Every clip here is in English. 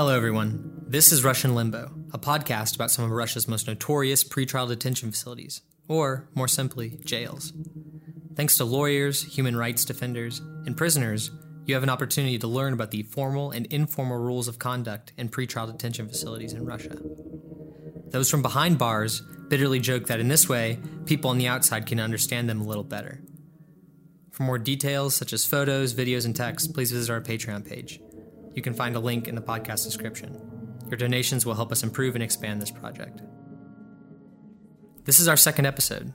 Hello, everyone. This is Russian Limbo, a podcast about some of Russia's most notorious pretrial detention facilities, or more simply, jails. Thanks to lawyers, human rights defenders, and prisoners, you have an opportunity to learn about the formal and informal rules of conduct in pretrial detention facilities in Russia. Those from behind bars bitterly joke that in this way, people on the outside can understand them a little better. For more details, such as photos, videos, and text, please visit our Patreon page. You can find a link in the podcast description. Your donations will help us improve and expand this project. This is our second episode.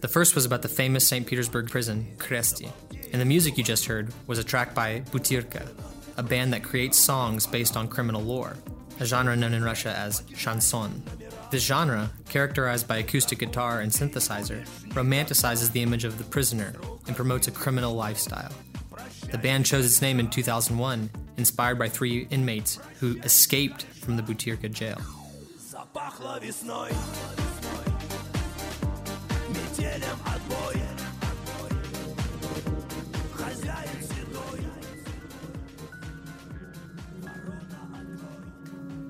The first was about the famous St. Petersburg prison, Kresty, and the music you just heard was a track by Butyrka, a band that creates songs based on criminal lore, a genre known in Russia as chanson. This genre, characterized by acoustic guitar and synthesizer, romanticizes the image of the prisoner and promotes a criminal lifestyle. The band chose its name in 2001, inspired by three inmates who escaped from the Butyrka jail.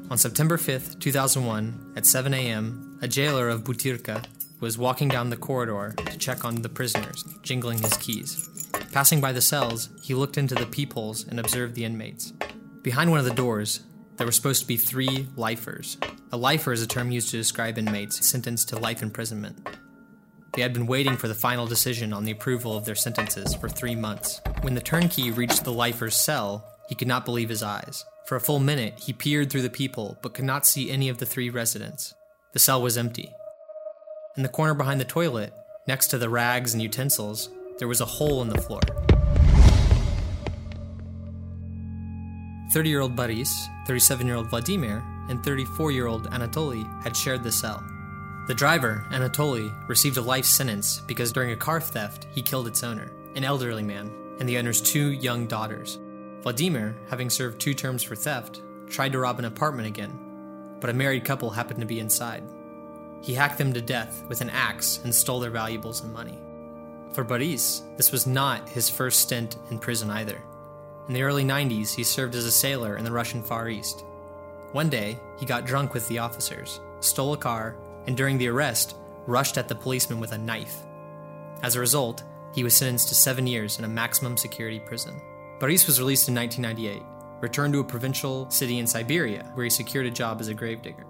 On September 5th, 2001, at 7 a.m., a jailer of Butyrka was walking down the corridor to check on the prisoners, jingling his keys. Passing by the cells, he looked into the peepholes and observed the inmates. Behind one of the doors, there were supposed to be three lifers. A lifer is a term used to describe inmates sentenced to life imprisonment. They had been waiting for the final decision on the approval of their sentences for three months. When the turnkey reached the lifer's cell, he could not believe his eyes. For a full minute, he peered through the peephole but could not see any of the three residents. The cell was empty. In the corner behind the toilet, next to the rags and utensils, there was a hole in the floor. 30 year old Boris, 37 year old Vladimir, and 34 year old Anatoly had shared the cell. The driver, Anatoly, received a life sentence because during a car theft, he killed its owner, an elderly man, and the owner's two young daughters. Vladimir, having served two terms for theft, tried to rob an apartment again, but a married couple happened to be inside. He hacked them to death with an axe and stole their valuables and money. For Boris, this was not his first stint in prison either. In the early 90s, he served as a sailor in the Russian Far East. One day, he got drunk with the officers, stole a car, and during the arrest, rushed at the policeman with a knife. As a result, he was sentenced to seven years in a maximum security prison. Boris was released in 1998, returned to a provincial city in Siberia, where he secured a job as a gravedigger.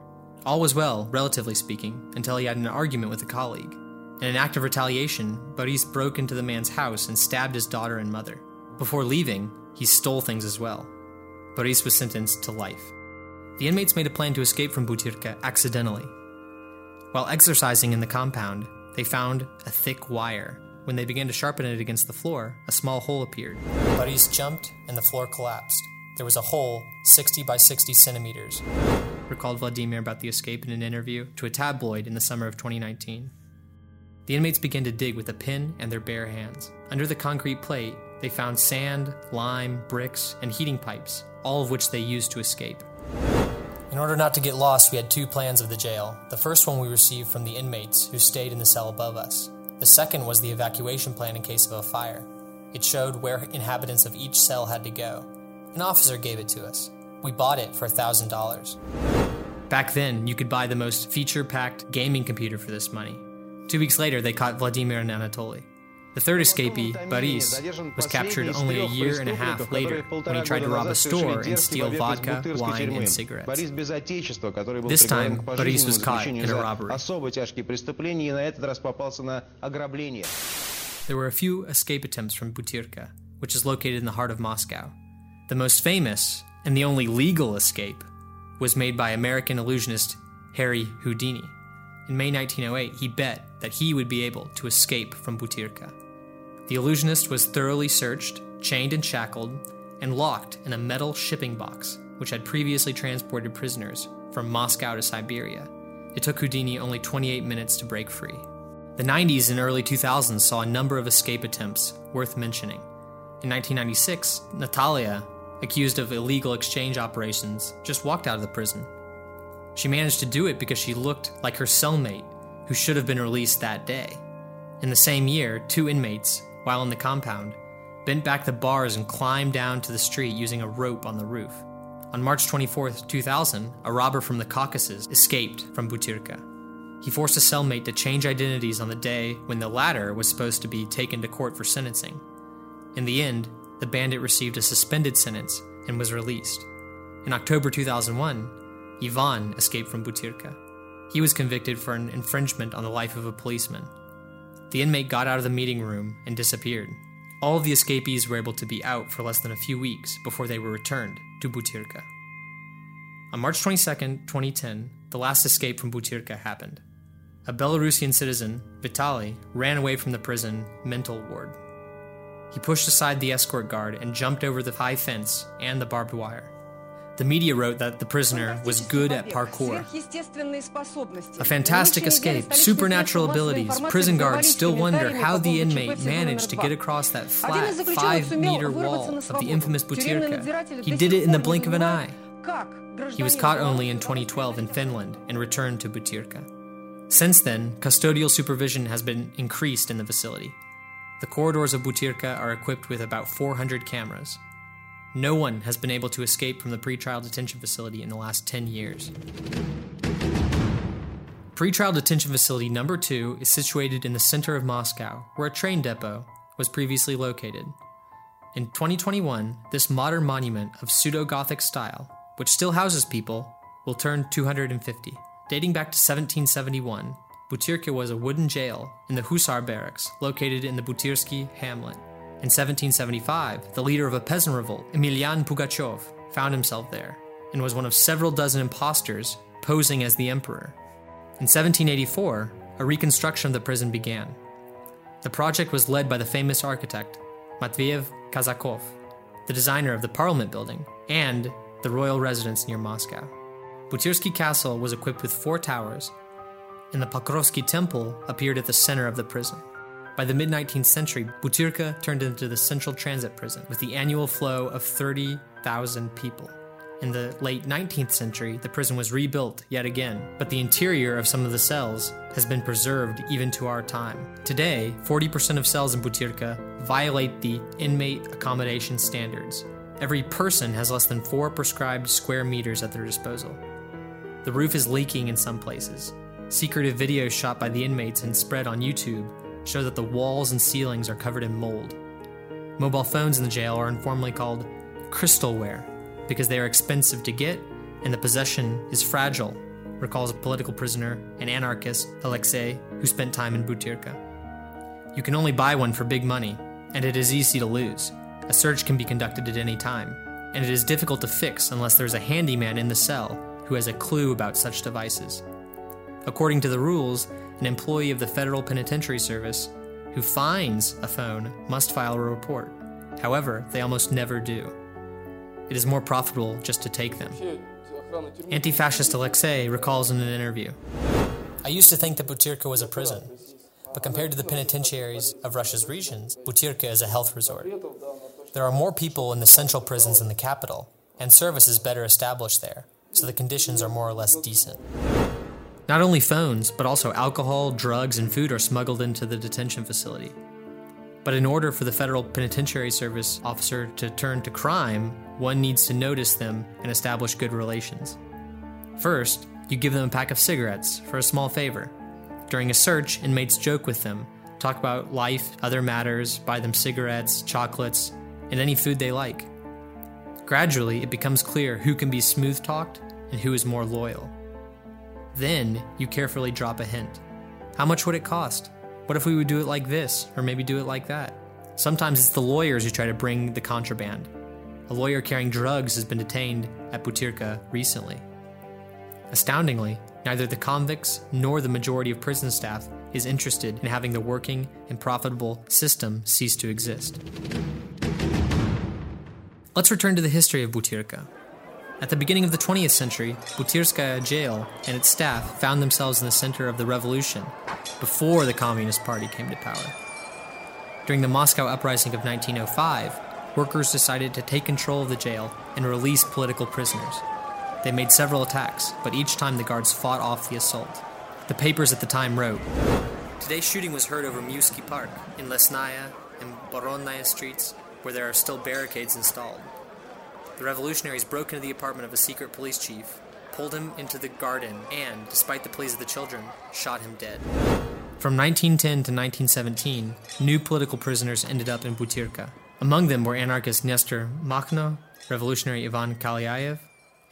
All was well, relatively speaking, until he had an argument with a colleague. In an act of retaliation, Boris broke into the man's house and stabbed his daughter and mother. Before leaving, he stole things as well. Boris was sentenced to life. The inmates made a plan to escape from Butyrka accidentally. While exercising in the compound, they found a thick wire. When they began to sharpen it against the floor, a small hole appeared. Boris jumped and the floor collapsed. There was a hole 60 by 60 centimeters, recalled Vladimir about the escape in an interview to a tabloid in the summer of 2019. The inmates began to dig with a pin and their bare hands. Under the concrete plate, they found sand, lime, bricks, and heating pipes, all of which they used to escape. In order not to get lost, we had two plans of the jail. The first one we received from the inmates who stayed in the cell above us. The second was the evacuation plan in case of a fire. It showed where inhabitants of each cell had to go. An officer gave it to us. We bought it for $1,000. Back then, you could buy the most feature packed gaming computer for this money. Two weeks later, they caught Vladimir and Anatoly. The third escapee, Boris, was captured only a year and a half later when he tried to rob a store and steal vodka, wine, and cigarettes. This time, Boris was caught in a robbery. There were a few escape attempts from Butyrka, which is located in the heart of Moscow. The most famous, and the only legal escape, was made by American illusionist Harry Houdini. In May 1908, he bet that he would be able to escape from Butyrka. The illusionist was thoroughly searched, chained and shackled, and locked in a metal shipping box which had previously transported prisoners from Moscow to Siberia. It took Houdini only 28 minutes to break free. The 90s and early 2000s saw a number of escape attempts worth mentioning. In 1996, Natalia, accused of illegal exchange operations, just walked out of the prison. She managed to do it because she looked like her cellmate, who should have been released that day. In the same year, two inmates, while in the compound, bent back the bars and climbed down to the street using a rope on the roof. On March 24, 2000, a robber from the Caucasus escaped from Butyrka. He forced a cellmate to change identities on the day when the latter was supposed to be taken to court for sentencing. In the end, the bandit received a suspended sentence and was released. In October 2001, Ivan escaped from Butyrka. He was convicted for an infringement on the life of a policeman. The inmate got out of the meeting room and disappeared. All of the escapees were able to be out for less than a few weeks before they were returned to Butyrka. On March 22, 2010, the last escape from Butyrka happened. A Belarusian citizen, Vitali, ran away from the prison mental ward. He pushed aside the escort guard and jumped over the high fence and the barbed wire. The media wrote that the prisoner was good at parkour. A fantastic escape, supernatural abilities. Prison guards still wonder how the inmate managed to get across that flat, five meter wall of the infamous Butyrka. He did it in the blink of an eye. He was caught only in 2012 in Finland and returned to Butyrka. Since then, custodial supervision has been increased in the facility. The corridors of Butyrka are equipped with about 400 cameras. No one has been able to escape from the pretrial detention facility in the last 10 years. Pretrial detention facility number 2 is situated in the center of Moscow, where a train depot was previously located. In 2021, this modern monument of pseudo Gothic style, which still houses people, will turn 250. Dating back to 1771, Butyrka was a wooden jail in the Hussar barracks located in the Butyrsky hamlet. In 1775, the leader of a peasant revolt, Emelian Pugachev, found himself there and was one of several dozen impostors posing as the emperor. In 1784, a reconstruction of the prison began. The project was led by the famous architect Matveyev Kazakov, the designer of the Parliament building and the royal residence near Moscow. Butyrsky Castle was equipped with four towers, and the Pokrovsky Temple appeared at the center of the prison. By the mid 19th century, Butyrka turned into the central transit prison with the annual flow of 30,000 people. In the late 19th century, the prison was rebuilt yet again, but the interior of some of the cells has been preserved even to our time. Today, 40% of cells in Butyrka violate the inmate accommodation standards. Every person has less than four prescribed square meters at their disposal. The roof is leaking in some places. Secretive videos shot by the inmates and spread on YouTube show that the walls and ceilings are covered in mold. Mobile phones in the jail are informally called crystalware because they are expensive to get and the possession is fragile, recalls a political prisoner and anarchist, Alexei, who spent time in Butyrka. You can only buy one for big money, and it is easy to lose. A search can be conducted at any time, and it is difficult to fix unless there's a handyman in the cell who has a clue about such devices. According to the rules, an employee of the Federal Penitentiary Service who finds a phone must file a report. However, they almost never do. It is more profitable just to take them. Anti fascist Alexei recalls in an interview I used to think that Butyrka was a prison, but compared to the penitentiaries of Russia's regions, Butyrka is a health resort. There are more people in the central prisons in the capital, and service is better established there, so the conditions are more or less decent. Not only phones, but also alcohol, drugs, and food are smuggled into the detention facility. But in order for the Federal Penitentiary Service officer to turn to crime, one needs to notice them and establish good relations. First, you give them a pack of cigarettes for a small favor. During a search, inmates joke with them, talk about life, other matters, buy them cigarettes, chocolates, and any food they like. Gradually, it becomes clear who can be smooth talked and who is more loyal. Then you carefully drop a hint. How much would it cost? What if we would do it like this, or maybe do it like that? Sometimes it's the lawyers who try to bring the contraband. A lawyer carrying drugs has been detained at Butyrka recently. Astoundingly, neither the convicts nor the majority of prison staff is interested in having the working and profitable system cease to exist. Let's return to the history of Butyrka. At the beginning of the 20th century, Butyrskaya jail and its staff found themselves in the center of the revolution before the Communist Party came to power. During the Moscow uprising of 1905, workers decided to take control of the jail and release political prisoners. They made several attacks, but each time the guards fought off the assault. The papers at the time wrote Today's shooting was heard over Musky Park, in Lesnaya and Boronaya streets, where there are still barricades installed. The revolutionaries broke into the apartment of a secret police chief, pulled him into the garden, and, despite the pleas of the children, shot him dead. From 1910 to 1917, new political prisoners ended up in Butyrka. Among them were anarchist Nestor Makhno, revolutionary Ivan Kalyaev,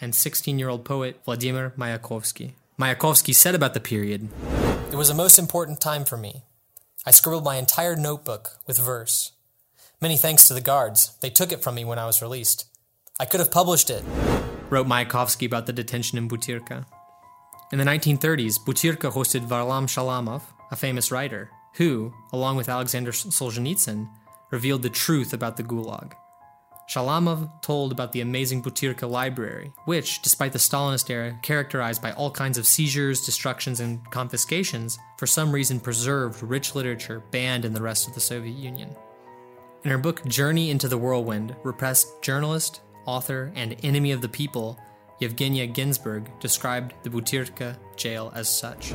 and 16 year old poet Vladimir Mayakovsky. Mayakovsky said about the period It was a most important time for me. I scribbled my entire notebook with verse. Many thanks to the guards. They took it from me when I was released. I could have published it, wrote Mayakovsky about the detention in Butyrka. In the 1930s, Butyrka hosted Varlam Shalamov, a famous writer, who, along with Alexander Solzhenitsyn, revealed the truth about the Gulag. Shalamov told about the amazing Butyrka library, which, despite the Stalinist era characterized by all kinds of seizures, destructions, and confiscations, for some reason preserved rich literature banned in the rest of the Soviet Union. In her book Journey into the Whirlwind, repressed journalist, author, and enemy of the people, Yevgenia Ginsburg described the Butyrka jail as such.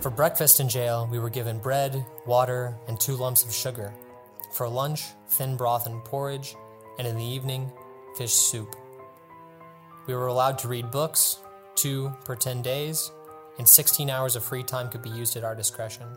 For breakfast in jail, we were given bread, water, and two lumps of sugar. For lunch, thin broth and porridge, and in the evening, fish soup. We were allowed to read books, two per 10 days, and 16 hours of free time could be used at our discretion.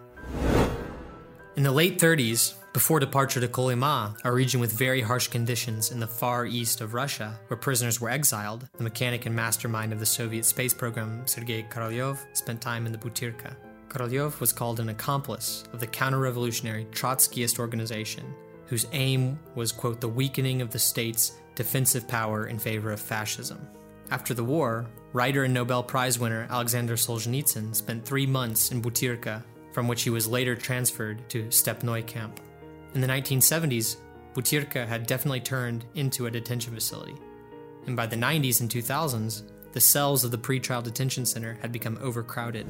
In the late 30s, before departure to Kolyma, a region with very harsh conditions in the far east of Russia, where prisoners were exiled, the mechanic and mastermind of the Soviet space program, Sergei Korolev, spent time in the Butyrka. Korolev was called an accomplice of the counter revolutionary Trotskyist organization whose aim was, quote, the weakening of the state's defensive power in favor of fascism. After the war, writer and Nobel Prize winner Alexander Solzhenitsyn spent three months in Butyrka, from which he was later transferred to Stepnoy camp. In the 1970s, Butyrka had definitely turned into a detention facility. And by the 90s and 2000s, the cells of the pretrial detention center had become overcrowded.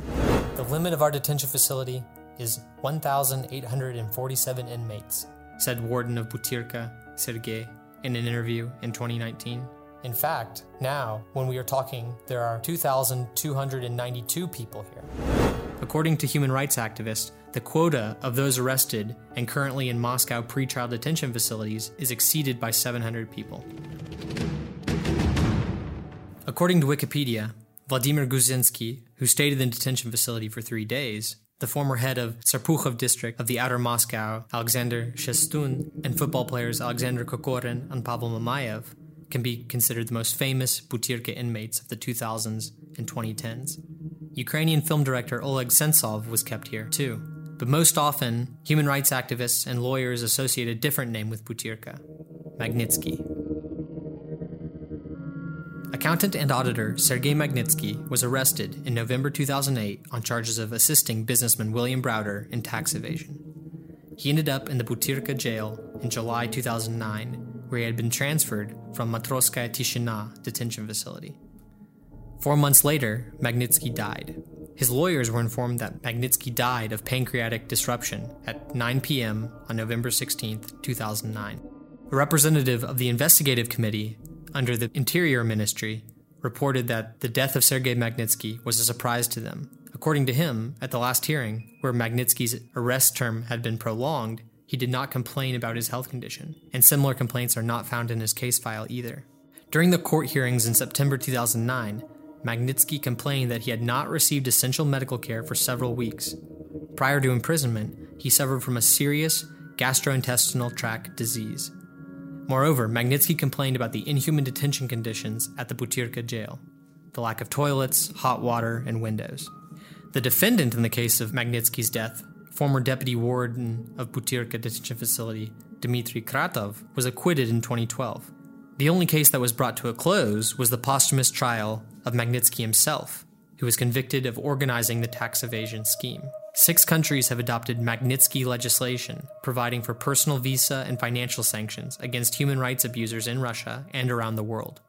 The limit of our detention facility is 1,847 inmates, said Warden of Butyrka, Sergei, in an interview in 2019. In fact, now, when we are talking, there are 2,292 people here. According to human rights activists, the quota of those arrested and currently in Moscow pretrial detention facilities is exceeded by 700 people. According to Wikipedia, Vladimir Gusinsky, who stayed in the detention facility for three days, the former head of Serpukhov district of the outer Moscow, Alexander Shestun, and football players Alexander Kokorin and Pavel Mamayev can be considered the most famous Butyrka inmates of the 2000s and 2010s. Ukrainian film director Oleg Sentsov was kept here, too. But most often, human rights activists and lawyers associate a different name with Butyrka Magnitsky. Accountant and auditor Sergei Magnitsky was arrested in November 2008 on charges of assisting businessman William Browder in tax evasion. He ended up in the Butyrka jail in July 2009, where he had been transferred from Matrosskaya Tishina detention facility. Four months later, Magnitsky died. His lawyers were informed that Magnitsky died of pancreatic disruption at 9 p.m. on November 16, 2009. A representative of the investigative committee under the Interior Ministry reported that the death of Sergei Magnitsky was a surprise to them. According to him, at the last hearing, where Magnitsky's arrest term had been prolonged, he did not complain about his health condition, and similar complaints are not found in his case file either. During the court hearings in September 2009, Magnitsky complained that he had not received essential medical care for several weeks. Prior to imprisonment, he suffered from a serious gastrointestinal tract disease. Moreover, Magnitsky complained about the inhuman detention conditions at the Butyrka jail the lack of toilets, hot water, and windows. The defendant in the case of Magnitsky's death, former deputy warden of Butyrka detention facility, Dmitry Kratov, was acquitted in 2012. The only case that was brought to a close was the posthumous trial of Magnitsky himself, who was convicted of organizing the tax evasion scheme. Six countries have adopted Magnitsky legislation, providing for personal visa and financial sanctions against human rights abusers in Russia and around the world.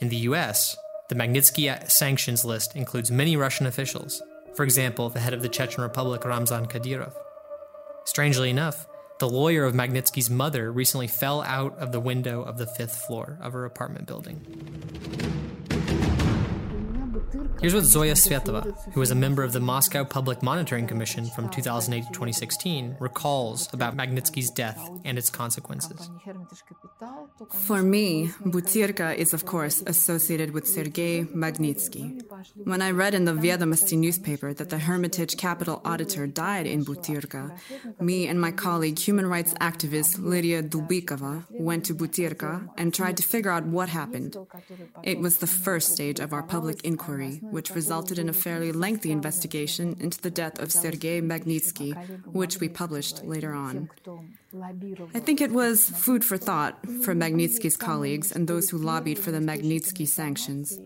In the US, the Magnitsky sanctions list includes many Russian officials, for example, the head of the Chechen Republic, Ramzan Kadyrov. Strangely enough, the lawyer of Magnitsky's mother recently fell out of the window of the fifth floor of her apartment building. Here's what Zoya Svetova, who was a member of the Moscow Public Monitoring Commission from 2008 to 2016, recalls about Magnitsky's death and its consequences. For me, Butyrka is, of course, associated with Sergei Magnitsky. When I read in the Vedomosti newspaper that the Hermitage Capital auditor died in Butyrka, me and my colleague, human rights activist Lydia Dubikova, went to Butyrka and tried to figure out what happened. It was the first stage of our public inquiry which resulted in a fairly lengthy investigation into the death of Sergei Magnitsky, which we published later on. I think it was food for thought for Magnitsky's colleagues and those who lobbied for the Magnitsky sanctions.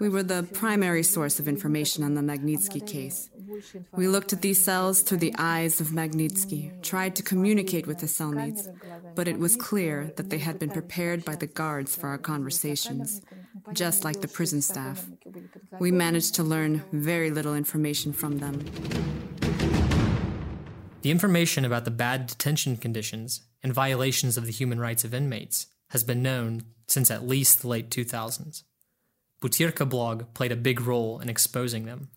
We were the primary source of information on the Magnitsky case. We looked at these cells through the eyes of Magnitsky, tried to communicate with the cellmates, but it was clear that they had been prepared by the guards for our conversations, just like the prison staff. We managed to learn very little information from them. The information about the bad detention conditions and violations of the human rights of inmates has been known since at least the late 2000s. Butyrka blog played a big role in exposing them.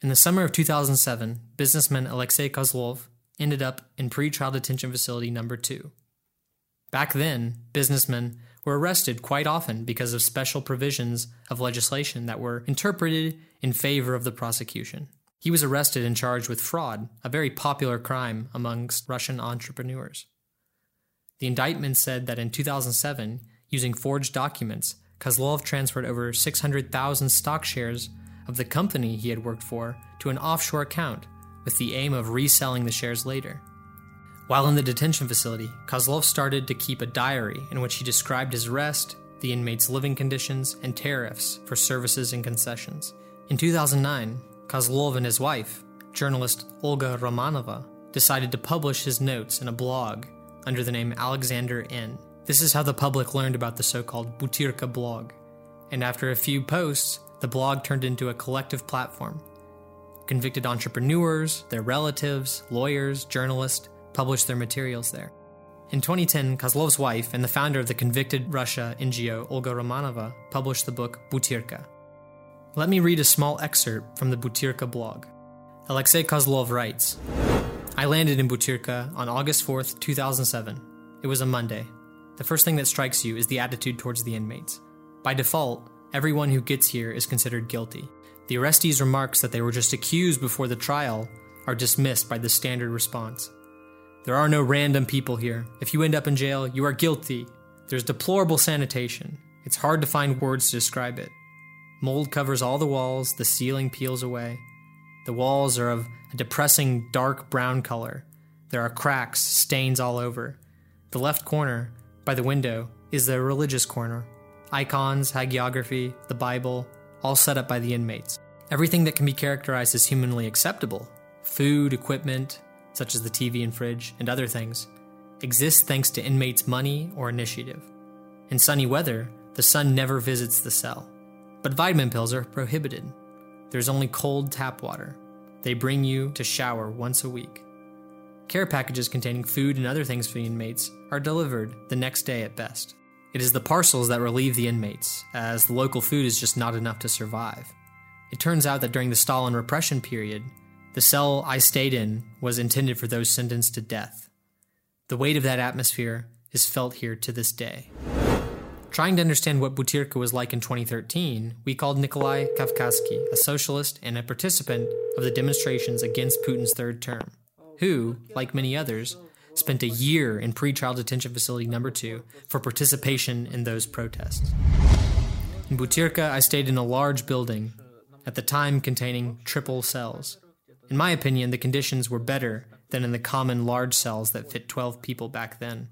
In the summer of 2007, businessman Alexei Kozlov ended up in pretrial detention facility number 2. Back then, businessmen were arrested quite often because of special provisions of legislation that were interpreted in favor of the prosecution. He was arrested and charged with fraud, a very popular crime amongst Russian entrepreneurs. The indictment said that in 2007, using forged documents, Kozlov transferred over 600,000 stock shares of the company he had worked for to an offshore account with the aim of reselling the shares later. While in the detention facility, Kozlov started to keep a diary in which he described his arrest, the inmates' living conditions, and tariffs for services and concessions. In 2009, Kozlov and his wife, journalist Olga Romanova, decided to publish his notes in a blog under the name Alexander N. This is how the public learned about the so called Butyrka blog, and after a few posts, the blog turned into a collective platform. Convicted entrepreneurs, their relatives, lawyers, journalists published their materials there. In 2010, Kozlov's wife and the founder of the convicted Russia NGO, Olga Romanova, published the book Butyrka. Let me read a small excerpt from the Butyrka blog. Alexei Kozlov writes I landed in Butyrka on August 4th, 2007. It was a Monday. The first thing that strikes you is the attitude towards the inmates. By default, everyone who gets here is considered guilty. The arrestees' remarks that they were just accused before the trial are dismissed by the standard response. There are no random people here. If you end up in jail, you are guilty. There's deplorable sanitation. It's hard to find words to describe it. Mold covers all the walls, the ceiling peels away. The walls are of a depressing dark brown color. There are cracks, stains all over. The left corner, by the window, is the religious corner. Icons, hagiography, the Bible, all set up by the inmates. Everything that can be characterized as humanly acceptable food, equipment, such as the TV and fridge, and other things exists thanks to inmates' money or initiative. In sunny weather, the sun never visits the cell. But vitamin pills are prohibited. There's only cold tap water. They bring you to shower once a week. Care packages containing food and other things for the inmates are delivered the next day at best. It is the parcels that relieve the inmates, as the local food is just not enough to survive. It turns out that during the Stalin repression period, the cell I stayed in was intended for those sentenced to death. The weight of that atmosphere is felt here to this day. Trying to understand what Butyrka was like in 2013, we called Nikolai Kavkazky, a socialist and a participant of the demonstrations against Putin's third term, who, like many others, spent a year in pretrial detention facility number two for participation in those protests. In Butyrka, I stayed in a large building, at the time containing triple cells. In my opinion, the conditions were better than in the common large cells that fit 12 people back then.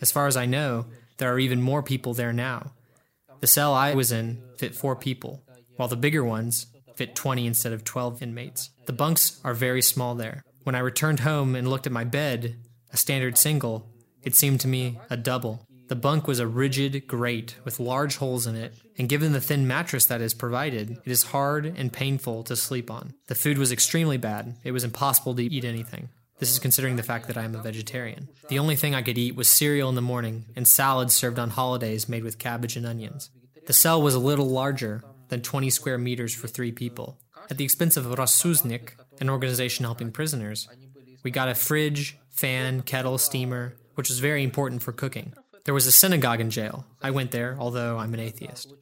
As far as I know, there are even more people there now. The cell I was in fit four people, while the bigger ones fit 20 instead of 12 inmates. The bunks are very small there. When I returned home and looked at my bed, a standard single, it seemed to me a double. The bunk was a rigid grate with large holes in it, and given the thin mattress that is provided, it is hard and painful to sleep on. The food was extremely bad. It was impossible to eat anything. This is considering the fact that I am a vegetarian. The only thing I could eat was cereal in the morning and salads served on holidays made with cabbage and onions. The cell was a little larger, than 20 square meters for three people. At the expense of Rosuznik, an organization helping prisoners, we got a fridge, fan, kettle, steamer, which was very important for cooking. There was a synagogue in jail. I went there, although I'm an atheist.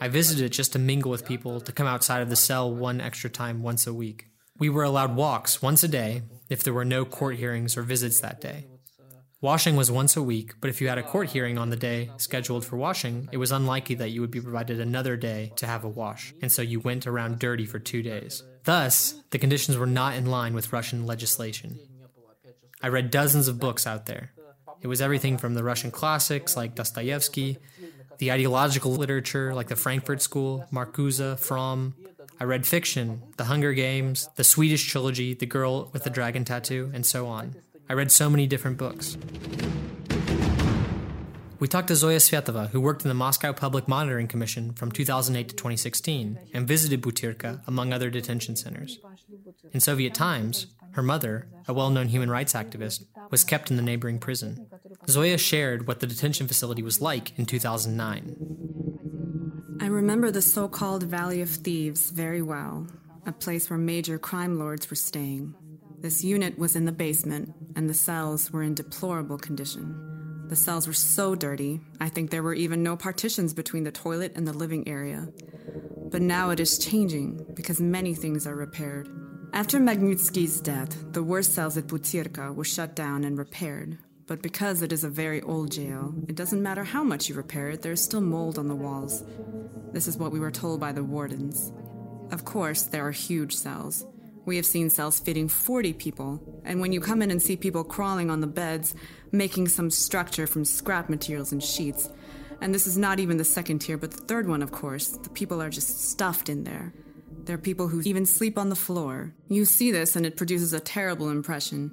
I visited it just to mingle with people, to come outside of the cell one extra time once a week. We were allowed walks once a day if there were no court hearings or visits that day. Washing was once a week, but if you had a court hearing on the day scheduled for washing, it was unlikely that you would be provided another day to have a wash, and so you went around dirty for two days. Thus, the conditions were not in line with Russian legislation. I read dozens of books out there. It was everything from the Russian classics like Dostoevsky, the ideological literature like the Frankfurt School, Marcuse, Fromm. I read fiction, The Hunger Games, the Swedish trilogy, The Girl with the Dragon Tattoo, and so on. I read so many different books. We talked to Zoya Svetova, who worked in the Moscow Public Monitoring Commission from 2008 to 2016 and visited Butyrka, among other detention centers. In Soviet times, her mother, a well known human rights activist, was kept in the neighboring prison. Zoya shared what the detention facility was like in 2009. I remember the so called Valley of Thieves very well, a place where major crime lords were staying. This unit was in the basement, and the cells were in deplorable condition. The cells were so dirty, I think there were even no partitions between the toilet and the living area. But now it is changing because many things are repaired. After Magnitsky's death, the worst cells at Butyrka were shut down and repaired. But because it is a very old jail, it doesn't matter how much you repair it, there is still mold on the walls. This is what we were told by the wardens. Of course, there are huge cells. We have seen cells fitting 40 people, and when you come in and see people crawling on the beds, making some structure from scrap materials and sheets, and this is not even the second tier, but the third one, of course, the people are just stuffed in there. There are people who even sleep on the floor. You see this, and it produces a terrible impression.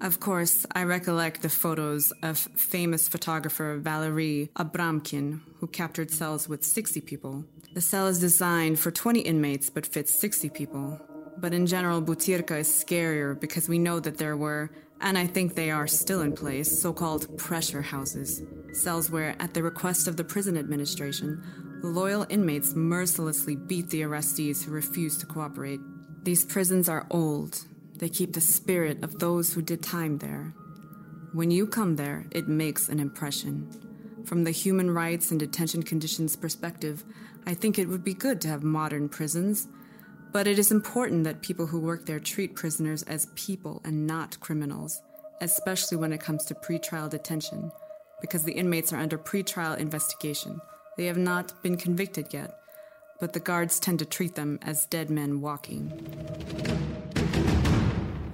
Of course, I recollect the photos of famous photographer Valery Abramkin, who captured cells with 60 people. The cell is designed for 20 inmates but fits 60 people. But in general, Butyrka is scarier because we know that there were, and I think they are still in place, so called pressure houses. Cells where, at the request of the prison administration, loyal inmates mercilessly beat the arrestees who refuse to cooperate. These prisons are old. They keep the spirit of those who did time there. When you come there, it makes an impression. From the human rights and detention conditions perspective, I think it would be good to have modern prisons but it is important that people who work there treat prisoners as people and not criminals, especially when it comes to pretrial detention, because the inmates are under pretrial investigation. They have not been convicted yet, but the guards tend to treat them as dead men walking.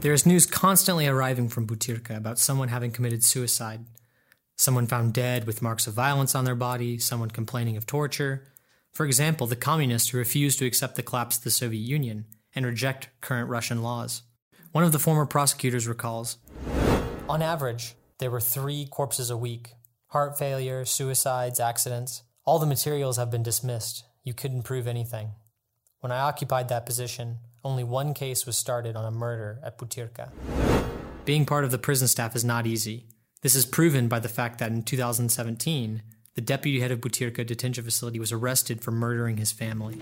There is news constantly arriving from Butyrka about someone having committed suicide. Someone found dead with marks of violence on their body, someone complaining of torture, for example, the communists who refused to accept the collapse of the Soviet Union and reject current Russian laws. One of the former prosecutors recalls On average, there were three corpses a week heart failure, suicides, accidents. All the materials have been dismissed. You couldn't prove anything. When I occupied that position, only one case was started on a murder at Butyrka. Being part of the prison staff is not easy. This is proven by the fact that in 2017, the deputy head of Butyrka detention facility was arrested for murdering his family.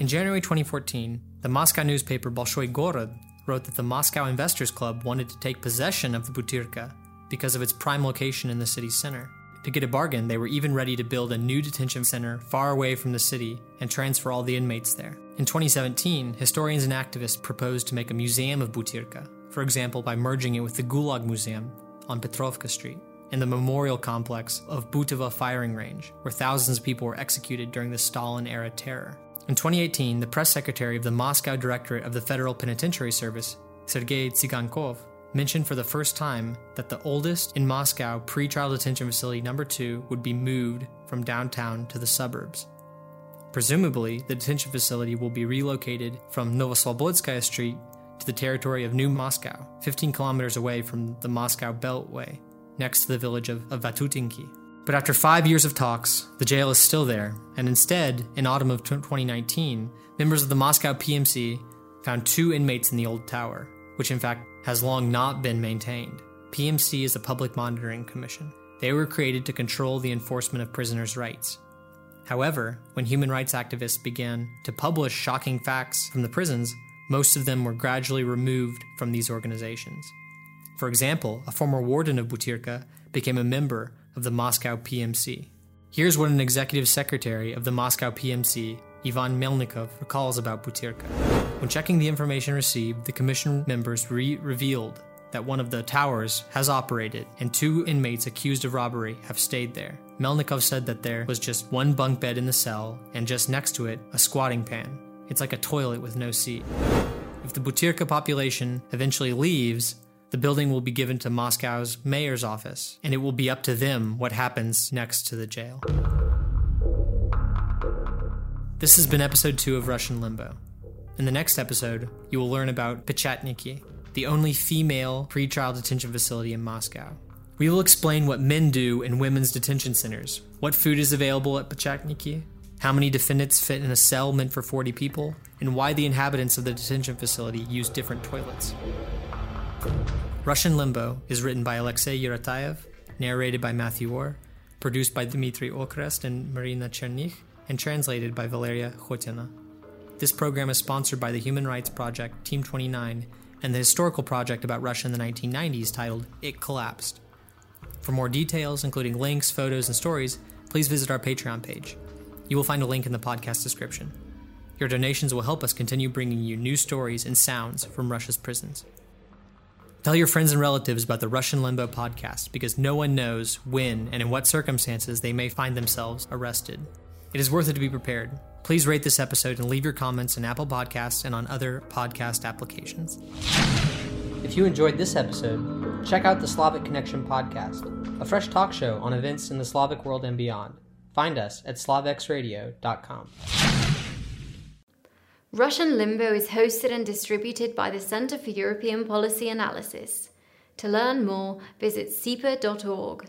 In January 2014, the Moscow newspaper Bolshoi Gorod wrote that the Moscow Investors Club wanted to take possession of the Butyrka because of its prime location in the city's center. To get a bargain, they were even ready to build a new detention center far away from the city and transfer all the inmates there. In 2017, historians and activists proposed to make a museum of Butyrka, for example, by merging it with the Gulag Museum on Petrovka Street and the memorial complex of Butovo firing range, where thousands of people were executed during the Stalin era terror. In 2018, the press secretary of the Moscow Directorate of the Federal Penitentiary Service, Sergei Tsigankov, mentioned for the first time that the oldest in Moscow pretrial detention facility number 2 would be moved from downtown to the suburbs. Presumably, the detention facility will be relocated from Novoslobodskaya Street to the territory of New Moscow, 15 kilometers away from the Moscow Beltway, next to the village of, of Vatutinki. But after five years of talks, the jail is still there, and instead, in autumn of 2019, members of the Moscow PMC found two inmates in the old tower, which in fact has long not been maintained. PMC is a public monitoring commission. They were created to control the enforcement of prisoners' rights. However, when human rights activists began to publish shocking facts from the prisons, most of them were gradually removed from these organizations. For example, a former warden of Butyrka became a member of the Moscow PMC. Here's what an executive secretary of the Moscow PMC, Ivan Melnikov, recalls about Butyrka. When checking the information received, the commission members re- revealed that one of the towers has operated and two inmates accused of robbery have stayed there. Melnikov said that there was just one bunk bed in the cell and just next to it, a squatting pan. It's like a toilet with no seat. If the Butyrka population eventually leaves, the building will be given to Moscow's mayor's office, and it will be up to them what happens next to the jail. This has been episode 2 of Russian Limbo. In the next episode, you will learn about Pechatniki, the only female pretrial detention facility in Moscow. We will explain what men do in women's detention centers, what food is available at Pechatniki, how many defendants fit in a cell meant for 40 people, and why the inhabitants of the detention facility use different toilets. Russian Limbo is written by Alexei Yuratayev, narrated by Matthew Orr, produced by Dmitry Okrest and Marina Chernykh, and translated by Valeria Khotina. This program is sponsored by the Human Rights Project Team 29 and the historical project about Russia in the 1990s titled It Collapsed. For more details, including links, photos, and stories, please visit our Patreon page. You will find a link in the podcast description. Your donations will help us continue bringing you new stories and sounds from Russia's prisons. Tell your friends and relatives about the Russian Limbo podcast because no one knows when and in what circumstances they may find themselves arrested. It is worth it to be prepared. Please rate this episode and leave your comments in Apple Podcasts and on other podcast applications. If you enjoyed this episode, check out the Slavic Connection podcast, a fresh talk show on events in the Slavic world and beyond. Find us at slavexradio.com. Russian Limbo is hosted and distributed by the Center for European Policy Analysis. To learn more, visit cepa.org.